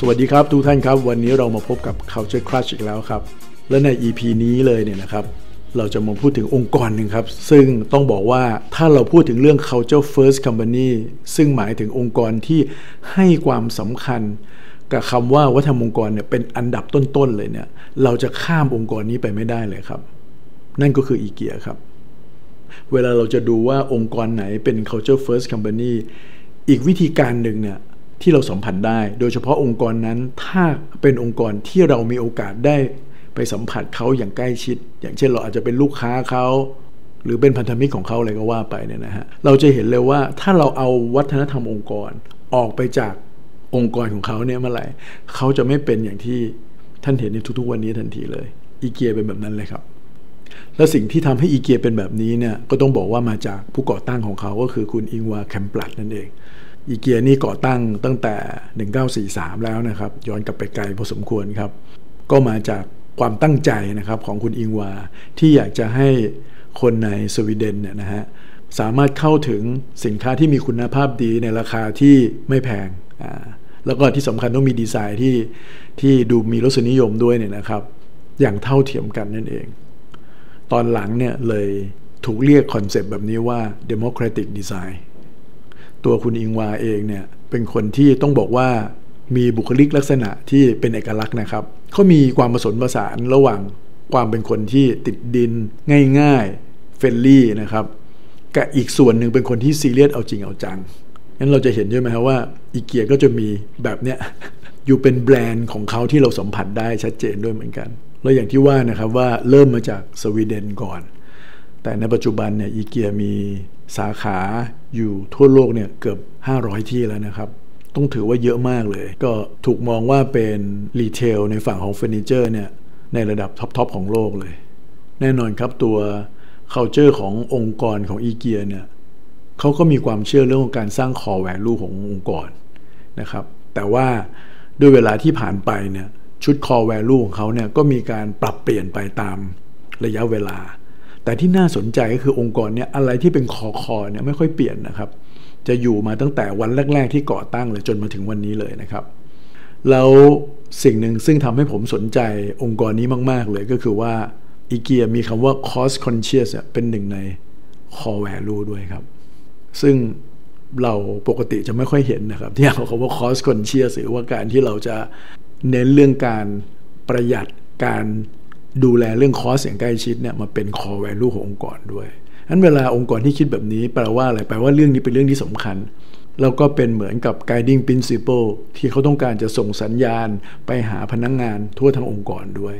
สวัสดีครับทุกท่านครับ วันนี้เรามาพบกับ Culture Crush อีกแล้วครับ และใน EP นี้เลยเนี่ยนะครับ เราจะมาพูดถึงองค์กรหนึ่งครับ ซึ่งต้องบอกว่าถ้าเราพูดถึงเรื่อง Culture First Company ซึ่งหมายถึงองค์กรที่ให้ความสำคัญ กับคำว่าวัฒนธรรมองค์กรเนี่ยเป็นอันดับต้นๆเลยเนี่ย เราจะข้ามองค์กรนี้ไปไม่ได้เลยครับ นั่นก็คืออีเกียครับเวลาเราจะดูว่าองค์กรไหนเป็น culture first company อีกวิธีการหนึ่งเนี่ย ที่เราสัมผัสได้ โดยเฉพาะองค์กรนั้นถ้าเป็นองค์กรที่เรามีโอกาสได้ไปสัมผัสเขาอย่างใกล้ชิด อย่างเช่นเราอาจจะเป็นลูกค้าเขาหรือเป็นพันธมิตรของเขาอะไรก็ว่าไปเนี่ยนะฮะเราจะเห็นเลยว่าถ้าเราเอาวัฒนธรรมองค์กรออกไปจากองค์กรของเขาเนี่ยเมื่อไหร่เขาจะไม่เป็นอย่างที่ท่านเห็นในทุกๆ วันนี้ทันทีเลยอีเกียเป็นแบบนั้นเลยครับ และสิ่งที่ทำให้อีเกียเป็นแบบนี้เนี่ยก็ต้องบอกว่ามาจากผู้ก่อตั้งของเขาก็คือคุณอิงวาแคมปลัดนั่นเอง อีเกียนี่ก่อตั้งตั้งแต่ 1943 แล้วนะครับ ย้อนกลับไปไกลพอสมควรครับ ก็มาจากความตั้งใจนะครับของคุณอิงวา ที่อยากจะให้คนในสวีเดนเนี่ยนะฮะสามารถเข้าถึงสินค้าที่มีคุณภาพดีในราคาที่ไม่แพงอ่าแล้วก็ที่สำคัญต้องมีดีไซน์ที่ที่ดูมีรสนิยมด้วยเนี่ยนะครับ อย่างเท่าเทียมกันนั่นเอง ตอนหลังเนี่ยเลยถูกเรียก concept แบบนี้ว่า democratic design ตัวคุณอิงวาร์เองเนี่ยเป็นคนที่ต้องบอกว่ามีบุคลิกลักษณะที่เป็นเอกลักษณ์นะครับเขามีความผสมผสานระหว่างความเป็นคนที่ติดดินง่ายๆ friendly นะครับกับอีกส่วนหนึ่งเป็นคนที่ซีเรียสเอาจริงเอาจังงั้นเราจะเห็นใช่ไหมครับว่าอีเกียก็จะมีแบบเนี้ยอยู่เป็นแบรนด์ของเขาที่เราสัมผัสได้ชัดเจนด้วยเหมือนกัน แล้วอย่างที่ว่านะครับว่าเริ่มมาจากสวีเดนก่อน แต่ในปัจจุบันเนี่ยอีเกียมีสาขาอยู่ทั่วโลกเนี่ยเกือบ 500 ที่แล้วนะครับ ต้องถือว่าเยอะมากเลย ก็ถูกมองว่าเป็น retail ในฝั่งของเฟอร์นิเจอร์เนี่ยในระดับ top ๆของโลกเลย แน่นอนครับตัว culture ขององค์กรของอีเกียเนี่ยเขาก็มีความเชื่อเรื่องของการสร้าง core value ขององค์กรนะครับ แต่ว่าด้วยเวลาที่ผ่านไปเนี่ยชุด core value ของเขาเนี่ยก็มีการปรับเปลี่ยนไปตามระยะเวลา แต่ที่น่าสนใจก็คือองค์กรเนี่ยอะไรที่เป็นคอคอเนี่ยไม่ค่อยเปลี่ยนนะครับ จะอยู่มาตั้งแต่วันแรก ๆ ที่ก่อตั้งเลยจนมาถึงวันนี้เลยนะครับแล้วสิ่งหนึ่งซึ่งทำให้ผมสนใจองค์กรนี้มาก ๆ เลยก็คือว่าอีเกียมีคำว่า cost conscious เป็นหนึ่งใน core value ด้วยครับ ซึ่งเราปกติจะไม่ค่อยเห็นนะครับ ที่เอาคำว่า cost conscious หรือว่าการที่เราจะเน้นเรื่องการประหยัดการ ดูแลเรื่องคอสอย่างใกล้ชิดเนี่ยมาเป็น core value ขององค์กรด้วยนั้นเวลาองค์กรที่คิดแบบนี้แปลว่าอะไรแปลว่าเรื่องนี้เป็นเรื่องที่สำคัญ แล้วก็เป็นเหมือนกับ guiding principle ที่เขาต้องการจะส่งสัญญาณไปหาพนักงงานทั่วทั้งองค์กรด้วย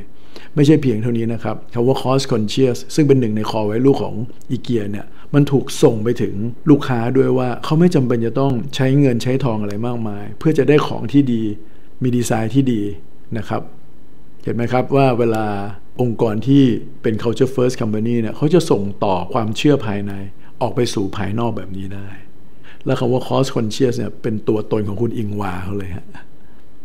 ไม่ใช่เพียงเท่านี้นะครับคำว่า cost conscious ซึ่งเป็นหนึ่งใน core value ของอีเกียเนี่ยมันถูกส่งไปถึงลูกค้าด้วยว่าเขาไม่จำเป็นจะต้องใช้เงินใช้ทองอะไรมากมาย เพื่อจะได้ของที่ดีมีดีไซน์ที่ดีนะครับ เห็นไหมครับว่าเวลา องค์กรที่เป็น culture first company เนี่ยเขาจะส่งต่อความเชื่อภายในออกไปสู่ภายนอกแบบนี้ได้ แล้วคำว่า cost conscious เนี่ยเป็นตัวตนของคุณอิงวาเขาเลยฮะ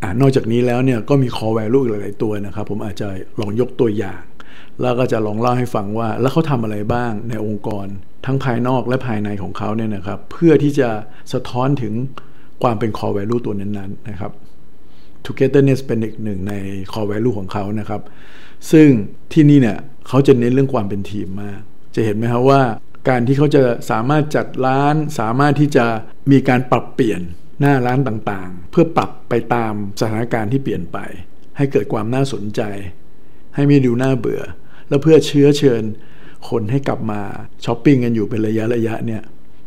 อ่านอกจากนี้แล้วเนี่ยก็มี core value อีกหลาย ๆ ตัวนะครับ ผมอาจจะลองยกตัวอย่าง แล้วก็จะลองเล่าให้ฟังว่า แล้วเขาทำอะไรบ้างในองค์กร ทั้งภายนอกและภายในของเขาเนี่ยนะครับ เพื่อที่จะสะท้อนถึงความเป็น core value ตัวนั้น ๆ นะครับ togetherness เป็นอีกหนึ่งใน core value ของเขานะครับ ซึ่งที่นี่เนี่ยเขาจะเน้นเรื่องความเป็นทีมมาก จะเห็นไหมครับว่า การที่เขาจะสามารถจัดร้าน สามารถที่จะมีการปรับเปลี่ยนหน้าร้านต่างๆ เพื่อปรับไปตามสถานการณ์ที่เปลี่ยนไป ให้เกิดความน่าสนใจ ให้ไม่ดูน่าเบื่อ แล้วเพื่อเชื้อเชิญ คนให้กลับมาช้อปปิ้งกันอยู่เป็นระยะระยะเนี่ย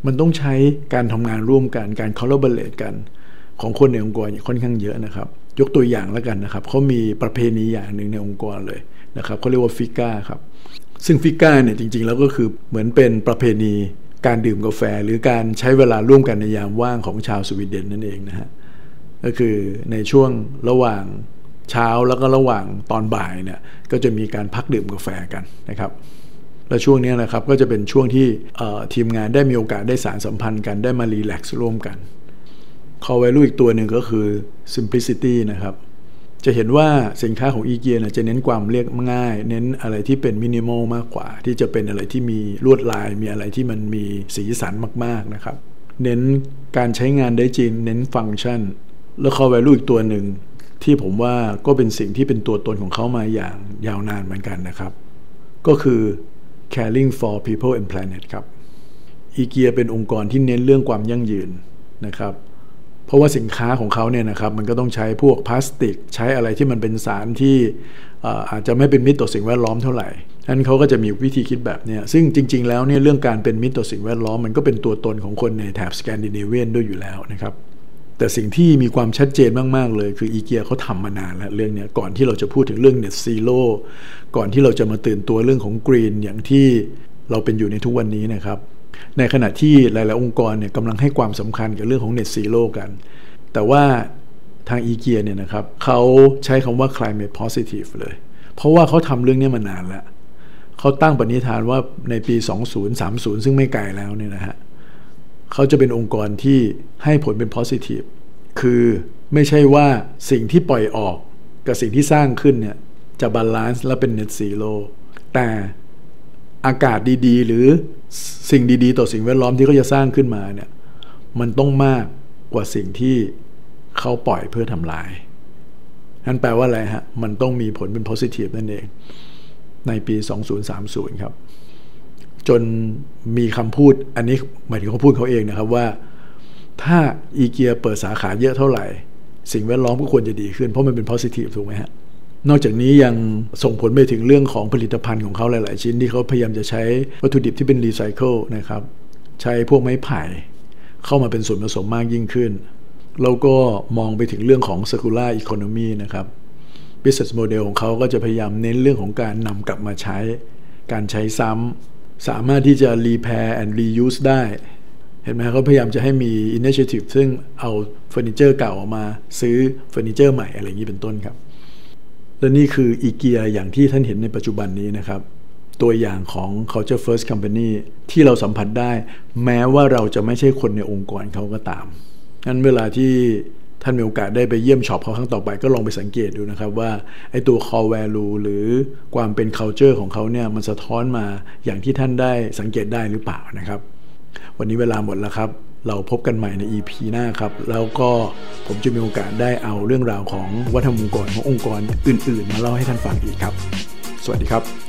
มันต้องใช้การทำงานร่วมกันการ collaborate กันของคนในองค์กรค่อนข้างเยอะนะครับ ยกตัวอย่างแล้วกันนะครับเขามีประเพณีอย่างหนึ่งในองค์กรเลยนะครับเขาเรียกว่า fika ครับซึ่ง fika เนี่ยจริงๆแล้วก็คือเหมือนเป็นประเพณีการดื่มกาแฟ หรือการใช้เวลาร่วมกันในยามว่างของชาวสวีเดนนั่นเองนะฮะก็คือในช่วงระหว่างเช้าแล้วก็ระหว่างตอนบ่ายเนี่ยก็จะมีการพักดื่มกาแฟกันนะครับ และช่วงนี้นะครับก็จะเป็นช่วงที่ทีมงานได้มีโอกาสได้สารสัมพันธ์กันได้มารีแลกซ์ร่วมกัน คอไวลูอีกตัวหนึ่งก็คือ simplicity นะครับ จะเห็นว่าสินค้าของอีเกียจะเน้นความเรียกง่าย เน้นอะไรที่เป็นมินิมอลมากกว่า ที่จะเป็นอะไรที่มีลวดลาย มีอะไรที่มันมีสีสันมาก ๆ นะครับ เน้นการใช้งานได้จริง เน้นฟังก์ชัน แล้วคอไวลูอีกตัวหนึ่งที่ผมว่าก็เป็นสิ่งที่เป็นตัวตนของเขามาอย่างยาวนานเหมือนกันนะครับ ก็คือ caring for people and planet ครับอีเกียเป็นองค์กรที่เน้นเรื่องความยั่งยืนนะครับ เพราะว่าสินค้าของเขาเนี่ยนะครับมันก็ต้องใช้พวกพลาสติก ใช้อะไรที่มันเป็นสารที่อาจจะไม่เป็นมิตรต่อสิ่งแวดล้อมเท่าไหร่นั้นเขาก็จะมีวิธีคิดแบบนี้ซึ่งจริง ๆ แล้วเนี่ยเรื่องการเป็นมิตรต่อสิ่งแวดล้อมมันก็เป็นตัวตนของคนในแถบสแกนดิเนเวียนด้วยอยู่แล้วนะครับแต่สิ่งที่มีความชัดเจนมาก ๆ เลยคืออีเกียเขาทำมานานแล้วเรื่องนี้ก่อนที่เราจะพูดถึงเรื่อง Net Zero ก่อนที่เราจะมาตื่นตัวเรื่องของกรีนอย่างที่เราเป็นอยู่ในทุกวันนี้นะครับ ในขณะที่หลาย ๆ องค์กรเนี่ยกำลังให้ความสำคัญกับเรื่องของ Net Zero กัน แต่ว่าทางอีเกียเนี่ยนะครับเขาใช้คำว่า climate positive เลย เพราะว่าเขาทำเรื่องนี้มานานแล้วเขาตั้งปณิธานว่าในปี 2030 ซึ่งไม่ไกลแล้วเนี่ยนะฮะเขาจะเป็นองค์กรที่ให้ผลเป็น positive คือไม่ใช่ว่าสิ่งที่ปล่อยออกกับสิ่งที่สร้างขึ้นเนี่ยจะบาลานซ์และเป็น net zero แต่ อากาศดีๆ หรือสิ่งดีๆ ต่อสิ่งแวดล้อมที่เขาจะสร้างขึ้นมาเนี่ยมันต้องมากกว่าสิ่งที่เขาปล่อยเพื่อทำลาย นั่นแปลว่าอะไรฮะ มันต้องมีผลเป็น positive นั่นเอง ในปี 2030 ครับ จนมีคำพูดอันนี้หมายถึงเขาพูดเขาเองนะครับว่า ถ้าอีเกียเปิดสาขาเยอะเท่าไหร่ สิ่งแวดล้อมก็ควรจะดีขึ้น เพราะมันเป็น positive ถูกไหมฮะ นอกจากนี้ยังส่งผลไปถึงเรื่องของผลิตภัณฑ์ของเขาหลาย ๆ ชิ้นที่เขาพยายามจะใช้วัตถุดิบที่เป็นรีไซเคิลนะครับ ใช้พวกไม้ไผ่เข้ามาเป็นส่วนผสมมากยิ่งขึ้น แล้วก็มองไปถึงเรื่องของ circular economy นะครับ business model ของเขาก็จะพยายามเน้นเรื่องของการนำกลับมาใช้ การใช้ซ้ำสามารถที่จะ repair and reuse ได้ เห็นไหมเขาพยายามจะให้มี initiative ซึ่งเอาเฟอร์นิเจอร์เก่าออกมาซื้อเฟอร์นิเจอร์ใหม่อะไรอย่างนี้เป็นต้นครับ และนี่คืออีเกียอย่างที่ท่านเห็นในปัจจุบันนี้นะครับ ตัวอย่างของ culture first company ที่เราสัมผัสได้ แม้ว่าเราจะไม่ใช่คนในองค์กรเขาก็ตามงั้นเวลาที่ท่านมีโอกาสได้ไปเยี่ยมช็อปเขาครั้งต่อไปก็ลองไปสังเกตดูนะครับว่าไอ้ตัว core value หรือความเป็น culture ของเขาเนี่ยมันสะท้อนมาอย่างที่ท่านได้สังเกตได้หรือเปล่านะครับ วันนี้เวลาหมดแล้วครับ เราพบกันใหม่ใน EP หน้าครับ แล้วก็ผมจะมีโอกาสได้เอาเรื่องราวของวัฒนธรรมองค์กรขององค์กรอื่น ๆ มาเล่าให้ท่านฟังอีกครับ สวัสดีครับ